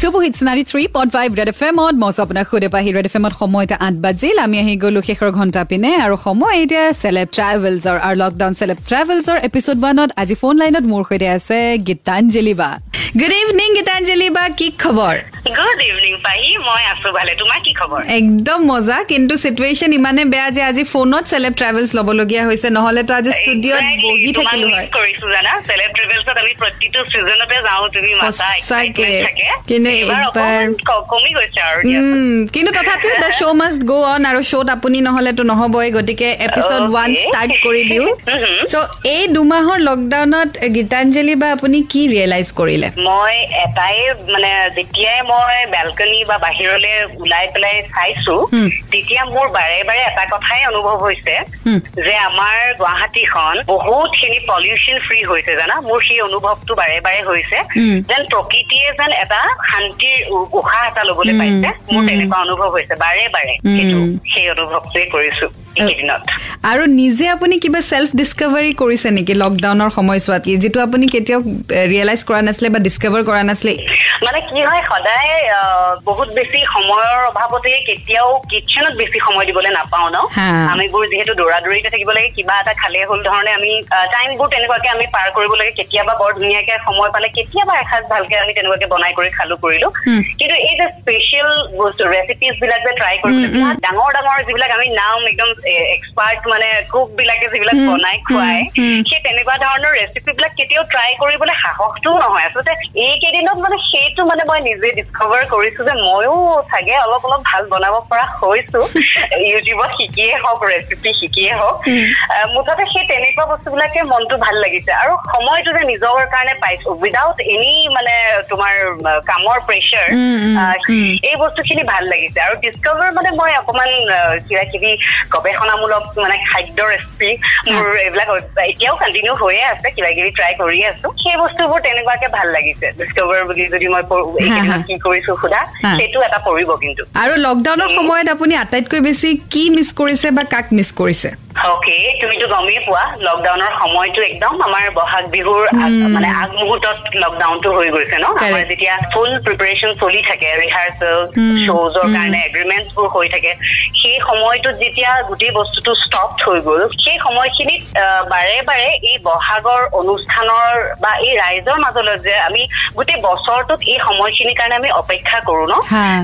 চুবহিট নাৰী three point five red F এমত মই আপোনাক সুধে পাহি ৰেড এফ এমত সময় এটা আঠ বাজিল আমি আহি গলো শেষৰ ঘণ্টা পিনে আৰু সময় এতিয়া চেলেব ট্ৰেভেলছৰ আৰু লকডাউন চেলেব ট্ৰেভেলছৰ এপিছড ওৱানত আজি ফোন লাইনত মোৰ সৈতে আছে গীতাঞ্জলি বা। গুড ইভিনিং গীতাঞ্জলি বা কি খবৰ? গুড ইভিনিং পাহি মই আছো ভালে। তোমাৰ কি খবৰ? একদম মজা কিন্তু চিটুৱেশ্যন ইমানে বেয়া যে আজি ফোনত চেলেব ট্ৰেভেলছ ল'বলগীয়া হৈছে। নহলেতো আজি ষ্টুডিঅ'ত বহি থাকিলো হয়। কৰিছো জানা? চেলেব ট্ৰেভেলছত আমি প্ৰতিটো ছিজনতে যাওঁ তুমি কিন্তু কমি গৈছে আৰু কিন্তু তথাপিও the show' must go' on আৰু শ্ব'ত আপুনি নহলেতো নহবই। গতিকে এপিছড. ওৱান ষ্টাৰ্ট কৰি দিওঁ. চ' এই দুমাহৰ লকডাউনত গীতাঞ্জলি বা আপুনি কি ৰিয়েলাইজ কৰিলে? মই এটাই মানে যেতিয়াই মই বেলকনি বা বাহিৰলৈ ওলাই পেলাই চাইছো। তেতিয়া মোৰ বাৰে বাৰে এটা কথাই অনুভৱ হৈছে। যে আমাৰ গুৱাহাটীখন বহুত খিনি পলিউশ্যন ফ্ৰী হৈছে জানা মোৰ সেই অনুভৱটো বাৰে বাৰে হৈছে। যেন প্ৰকৃতিয়ে যেন এটা শান্তিৰ উশাহ এটা লবলৈ। পাইছে মোৰ। তেনেকুৱা অনুভৱ হৈছে বাৰে বাৰে। সেইটো সেই অনুভৱটোৱে কৰিছো আৰু নিজে আপুনি কিবা চেল্ফ ডিছকভাৰী কৰিছে নেকি লকডাউনৰ সময়ছোৱাত যিটো আপুনি কেতিয়াও ৰিয়েলাইজ কৰা নাছিলে বা ডিছকভাৰ কৰা নাছিলে মানে কি হয় সদায় আহ, বহুত বেছি সময়ৰ অভাৱতে কেতিয়াও কিটচেনত বেছি সময় দিবলৈ নাপাওঁ ন। আমিবোৰ যিহেতু দৌৰা দৌৰিতে থাকিব লাগে কিবা এটা খালে হ'ল ধৰণে আমি টাইমবোৰ তেনেকুৱাকে আমি পাৰ কৰিব লাগে কেতিয়াবা বৰ ধুনীয়াকে সময় পালে কেতিয়াবা এসাঁজ ভালকে আমি তেনেকুৱাকে বনাই কৰি খালো কৰিলো। কিন্তু এই যে স্পেচিয়েল বস্তু ৰেচিপিজ বিলাক যে ট্ৰাই উম। ডাঙৰ ডাঙৰ যিবিলাক আমি নাম একদম এক্সপাৰ্ট মানে কুক বিলাকে যিবিলাক বনাই খুৱাই। সেই তেনেকুৱা ধৰণৰ ৰেচিপি বিলাক কেতিয়াও ট্ৰাই কৰিবলৈ সাহসটোও নহয়। আচলতে এইকেইদিনত মানে সেইটো মানে মই নিজে ডিছকভাৰ কৰিছো যে ময়ো চাগে অলপ অলপ ভাল বনাব পৰা হৈছো। ইউটিউবত শিকিয়ে হওক ৰেচিপি শিকিয়ে হওক। মুঠতে সেই তেনেকুৱা বস্তুবিলাকে মনটো ভাল লাগিছে। আৰু সময়টো যে নিজৰ কাৰণে পাইছো উইদাউট এনি মানে তোমাৰ কামৰ প্ৰেচাৰ। এই বস্তুখিনি ভাল লাগিছে। আৰু ডিছকভাৰ মানে মই অকমান কিবা কিবি গৱেষণামূলক মানে খাদ্য ৰেচিপি মোৰ এইবিলাক এতিয়াও কণ্টিনিউ হৈয়ে আছে কিবা কিবি ট্ৰাই কৰি আছো। সেই বস্তুবোৰ তেনেকুৱাকে ভাল লাগিছে ডিছকভাৰ বুলি যদি মই ক- কৰিছো সোধা। সেইটো এটা পৰিব কিন্তু। আৰু লকডাউনৰ সময়ত আপুনি আটাইতকৈ বেছি কি মিছ কৰিছে বা কাক মিছ কৰিছে? অকে তুমিতো গমেই পোৱা লকডাউনৰ সময়টো একদম আমাৰ বহাগ বিহুৰ আগ- মানে আগমুহূৰ্তত লকডাউনটো হৈ গৈছে ন আমাৰ. যেতিয়া ফুল প্ৰিপাৰেচন চলি থাকে ৰিহাৰ্চেল শ্ব'জৰ। কাৰণে এগ্ৰিমেণ্ট বোৰ হৈ থাকে সেই সময়টোত যেতিয়া গোটেই বস্তুটো ষ্টপ হৈ গ'ল সেই সময়খিনিত বাৰে বাৰে এই বহাগৰ অনুষ্ঠানৰ বা এই ৰাইজৰ মাজলৈ যে আমি গোটেই বছৰটোত এই সময়খিনিৰ কাৰণে আমি অপেক্ষা কৰো ন।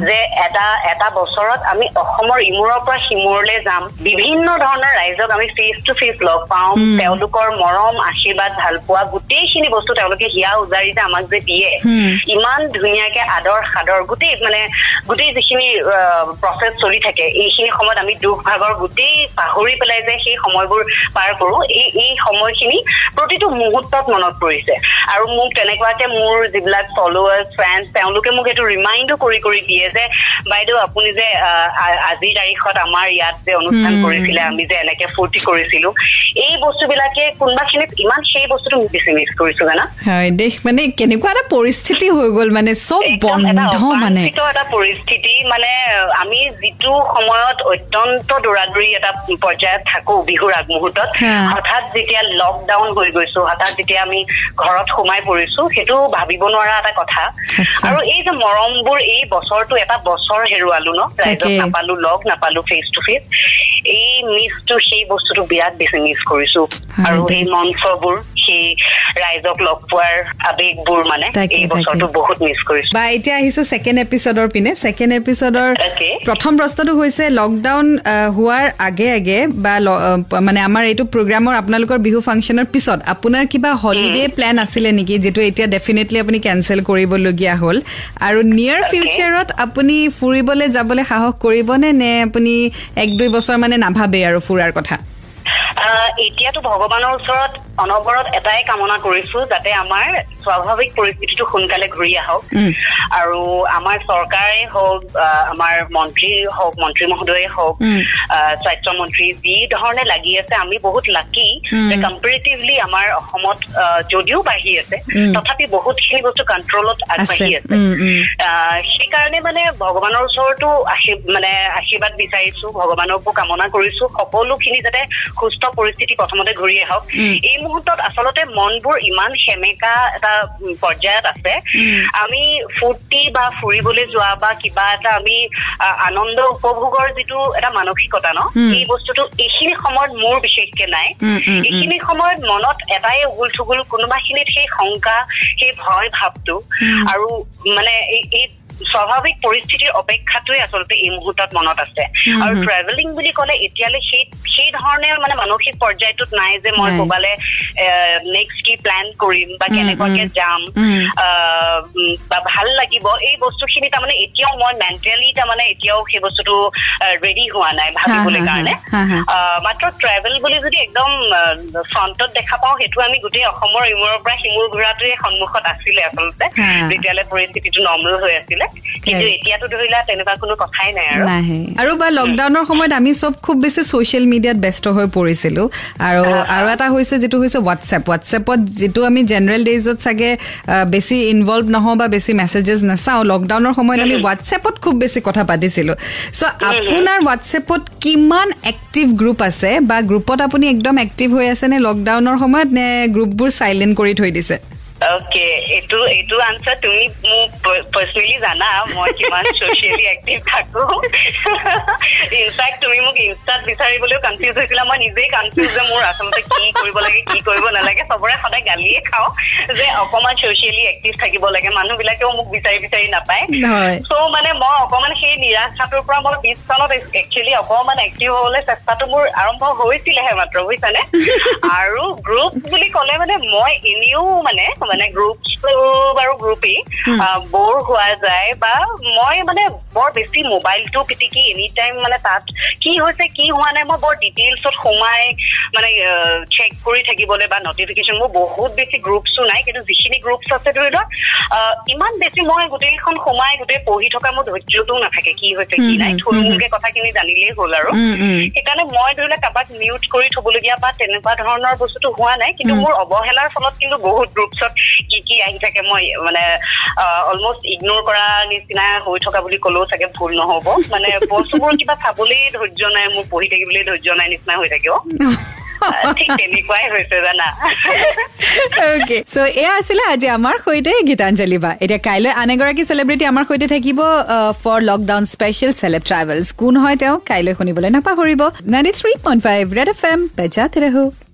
যে এটা এটা বছৰত আমি অসমৰ ইমূৰৰ পৰা সিমূৰলৈ যাম বিভিন্ন ধৰণৰ ৰাইজক আমি ফেচ টু ফেচ লগ পাওঁ। তেওঁলোকৰ মৰম আশীৰ্বাদ ভাল পোৱা গোটেইখিনি বস্তু তেওঁলোকে হিয়া উজাৰি যে আমাক যে দিয়ে। ইমান ধুনীয়াকে আদৰ সাদৰ গোটেই মানে গোটেই যিখিনি প্ৰচেছ চলি থাকে এইখিনি সময়ত আমি দুখ ভাগৰ গোটেই পাহৰি পেলাই যে সেই সময়বোৰ পাৰ কৰো এই এই সময়খিনি প্ৰতিটো মুহূৰ্তত মনত পৰিছে আৰু মোক তেনেকুৱাকে মোৰ যিবিলাক ফলোৱাৰ্ছ ফ্ৰেণ্ডছ তেওঁলোকে মোক এইটো ৰিমাইণ্ডো কৰি কৰি দিয়ে যে বাইদেউ আপুনি যে আজিৰ তাৰিখত আমাৰ ইয়াত যে অনুষ্ঠান। কৰিছিলে আমি যে এনেকে ফূৰ্তি কৰিছিলো এই বস্তুবিলাকে কোনোবাখিনিত ইমান সেই বস্তুটো বেছি মিছ কৰিছো জানা হয় দেশ মানে কেনেকুৱা এটা পৰিস্থিতি হৈ গ'ল মানে চব বন্ধ মানে এটা পৰিস্থিতি মানে আমি যিটো সময়ত অত্যন্ত দৌৰা-দৌৰি এটা পৰ্যায়ত থাকো বিহুৰ আগমুহূৰ্তত। হঠাৎ যেতিয়া লকডাউন হৈ গৈছো হঠাৎ যেতিয়া আমি ঘৰত সোমাই পৰিছো সেইটো ভাবিব নোৱাৰা এটা কথা। আৰু এই যে মৰমবোৰ এই বছৰটো এটা বছৰ হেৰুৱালো ন ৰাইজক। নাপালো লগ নাপালো ফেচ টু ফেচ এই মিছটো সেই বস্তুটো বিৰাট বেছি মিছ কৰিছো আৰু। এই মঞ্চবোৰ সেই ৰাইজক লগ পোৱাৰ আৱেগবোৰ মানে তাকে, এই তাকে। বছৰটো বহুত মিছ কৰিছো। বা এতিয়া আহিছো ছেকেণ্ড এপিছডৰ পিনে। ছেকেণ্ড এপিছডৰ Okay. প্ৰথম প্ৰশ্নটো হৈছে লকডাউন হোৱাৰ আগে আগে বা মানে আমাৰ এইটো প্ৰগ্ৰামৰ আপোনালোকৰ বিহু ফাংচনৰ পিছত আপোনাৰ কিবা হলিডে প্লেন আছিলে নেকি যিটো এতিয়া ডেফিনেটলি আপুনি কেনচেল কৰিবলগীয়া হ'ল? আৰু নিয়াৰ ফিউচাৰত আপুনি ফুৰিবলৈ যাবলৈ সাহস কৰিবনে নে আপুনি এক দুই বছৰ মানে নাভাবে আৰু ফুৰাৰ কথা? এতিয়াতো ভগৱানৰ ওচৰত অনবৰত এটাই কামনা কৰিছো যাতে আমাৰ স্বাভাৱিক পৰিস্থিতিটো সোনকালে ঘূৰি আহক। আৰু আমাৰ চৰকাৰে হওক আমাৰ মন্ত্ৰী হওক মন্ত্ৰী মহোদয়ে হওক স্বাস্থ্য মন্ত্ৰী যি ধৰণে লাগি আছে আমি বহুত লাকি। যে কম্পেৰেটিভলি আমাৰ অসমত যদিও বাঢ়ি আছে। তথাপি বহুতখিনি বস্তু কণ্ট্ৰলত আগবাঢ়ি আছে সেইকাৰণে মানে ভগৱানৰ ওচৰতো মানে আশীৰ্বাদ বিচাৰিছো ভগৱানকো কামনা কৰিছো সকলোখিনি যাতে সুস্থ পৰিস্থিতি প্ৰথমতে ঘূৰি আহক। এই মুহূৰ্তত আচলতে মনবোৰ ইমান সেমেকা এটা পৰ্যায়ত আছে। আমি ফূৰ্তি বা ফুৰিবলৈ যোৱা বা কিবা এটা আমি আনন্দ উপভোগৰ যিটো এটা মানসিকতা ন এই বস্তুটো এইখিনি সময়ত মোৰ বিশেষকে নাই। এইখিনি সময়ত মনত এটাই উগুল থুগুল কোনোবাখিনিত সেই শংকা সেই ভয় ভাৱটো আৰু মানে এই স্বাভাৱিক পৰিস্থিতিৰ অপেক্ষাটোৱে আচলতে এই মুহূৰ্তত মনত আছে। আৰু ট্ৰেভেলিং বুলি ক'লে এতিয়ালৈ সেই সেই ধৰণে মানে মানসিক পৰ্যায়টোত নাই যে মই ক'বালে নেক্সট কি প্লেন কৰিম বা কেনেকুৱাকে যাম বা ভাল লাগিব এই বস্তুখিনি তাৰমানে এতিয়াও মই মেণ্টেলি তাৰমানে এতিয়াও সেই বস্তুটো ৰেডি হোৱা নাই ভাবিবলৈ কাৰণে। মাত্ৰ ট্ৰেভেল বুলি যদি একদম ফ্ৰণ্টত দেখা পাওঁ সেইটো আমি গোটেই অসমৰ ইমূৰৰ পৰা সিমূৰ ঘূৰাটোৱে সন্মুখত আছিলে আচলতে। যেতিয়ালৈ পৰিস্থিতিটো নৰ্মেল হৈ আছিলে। আৰু। বা লকডাউনৰ সময়ত আমি চব খুব বেছি ছচিয়েল মিডিয়াত ব্যস্ত হৈ পৰিছিলো। আৰু আৰু এটা হৈছে যিটো হৈছে হোৱাটছএপ হোৱাটছএপত যিটো আমি জেনেৰেল ডেইজত চাগে বেছি ইনভলভ নহওঁ বা বেছি মেছেজেছ নাচাওঁ লকডাউনৰ সময়ত আমি হোৱাটছএপত খুব বেছি কথা পাতিছিলো। চ' আপোনাৰ হোৱাটছএপত কিমান এক্টিভ গ্ৰুপ আছে বা গ্ৰুপত আপুনি একদম এক্টিভ হৈ আছে নে লকডাউনৰ সময়ত নে গ্ৰুপবোৰ চাইলেণ্ট কৰি থৈ দিছে? অকে এইটো এইটো আনচাৰ তুমি মোক পাৰ্চনেলি জানা মই কিমান ছচিয়েলি এক্টিভ থাকো ইনফেক্ট তুমি মোক ইনষ্টাত বিচাৰিবলৈও কনফিউজ হৈছিলা মই নিজেই কনফিউজ যে মোৰ আচলতে কি কৰিব লাগে কি কৰিব নালাগে চবৰে সদায় গালিয়ে খাওঁ যে অকমান ছচিয়েলি এক্টিভ থাকিব লাগে মানুহবিলাকেও মোক বিচাৰি বিচাৰি নাপায় চ' মানে মই অকমান সেই নিৰাশাটোৰ পৰা মই বিশ চনত একচুৱেলি অকমান এক্টিভ হবলৈ চেষ্টাটো মোৰ আৰম্ভ হৈছিলেহে মাত্ৰ বুজিছানে আৰু গ্ৰুপ বুলি ক'লে মানে মই এনেও মানে মানে গ্ৰুপটো বাৰু গ্ৰুপেই বৰ হোৱা যায় বা মই মানে বৰ বেছি মোবাইলটো পিটিকি এনি টাইম মানে তাত কি হৈছে কি হোৱা নাই মই বৰ ডিটেইলছত সোমাই মানে চেক কৰি থাকিবলৈ বা নটিফিকেশ্যন মোৰ বহুত বেছি গ্ৰুপছো নাই কিন্তু যিখিনি গ্ৰুপছ আছে ধৰি লওক ইমান বেছি মই গোটেইখন সোমাই গোটেই পঢ়ি থকা মোৰ ধৈৰ্যটোও নাথাকে কি হৈছে কি নাই থুলমূলকে কথাখিনি জানিলেই হ'ল আৰু। সেইকাৰণে মই ধৰি লওক কাৰোবাক মিউট কৰি থবলগীয়া বা তেনেকুৱা ধৰণৰ বস্তুটো হোৱা নাই কিন্তু মোৰ অৱহেলাৰ ফলত কিন্তু বহুত গ্ৰুপছত কি কি আহি থাকে মই মানে অলমষ্ট ইগনোৰ কৰা নিচিনা হৈ থকা বুলি কলেও চাগে ভুল নহব। মানে বস্তুবোৰ কিবা চাবলেই ধৈৰ্য নাই মোৰ পঢ়ি থাকিবলৈ ধৈৰ্য নাই নিচিনা হৈ থাকিব গীতাঞ্জলি বা। এতিয়া কাইলৈ আন এগৰাকী চেলিব্ৰিটি আমাৰ সৈতে থাকিব ফৰ লকডাউন স্পেচিয়েল চেলেব কোন হয় তেওঁ? কাইলৈ শুনিবলৈ নাপাহৰিব। Ninety three point five red F M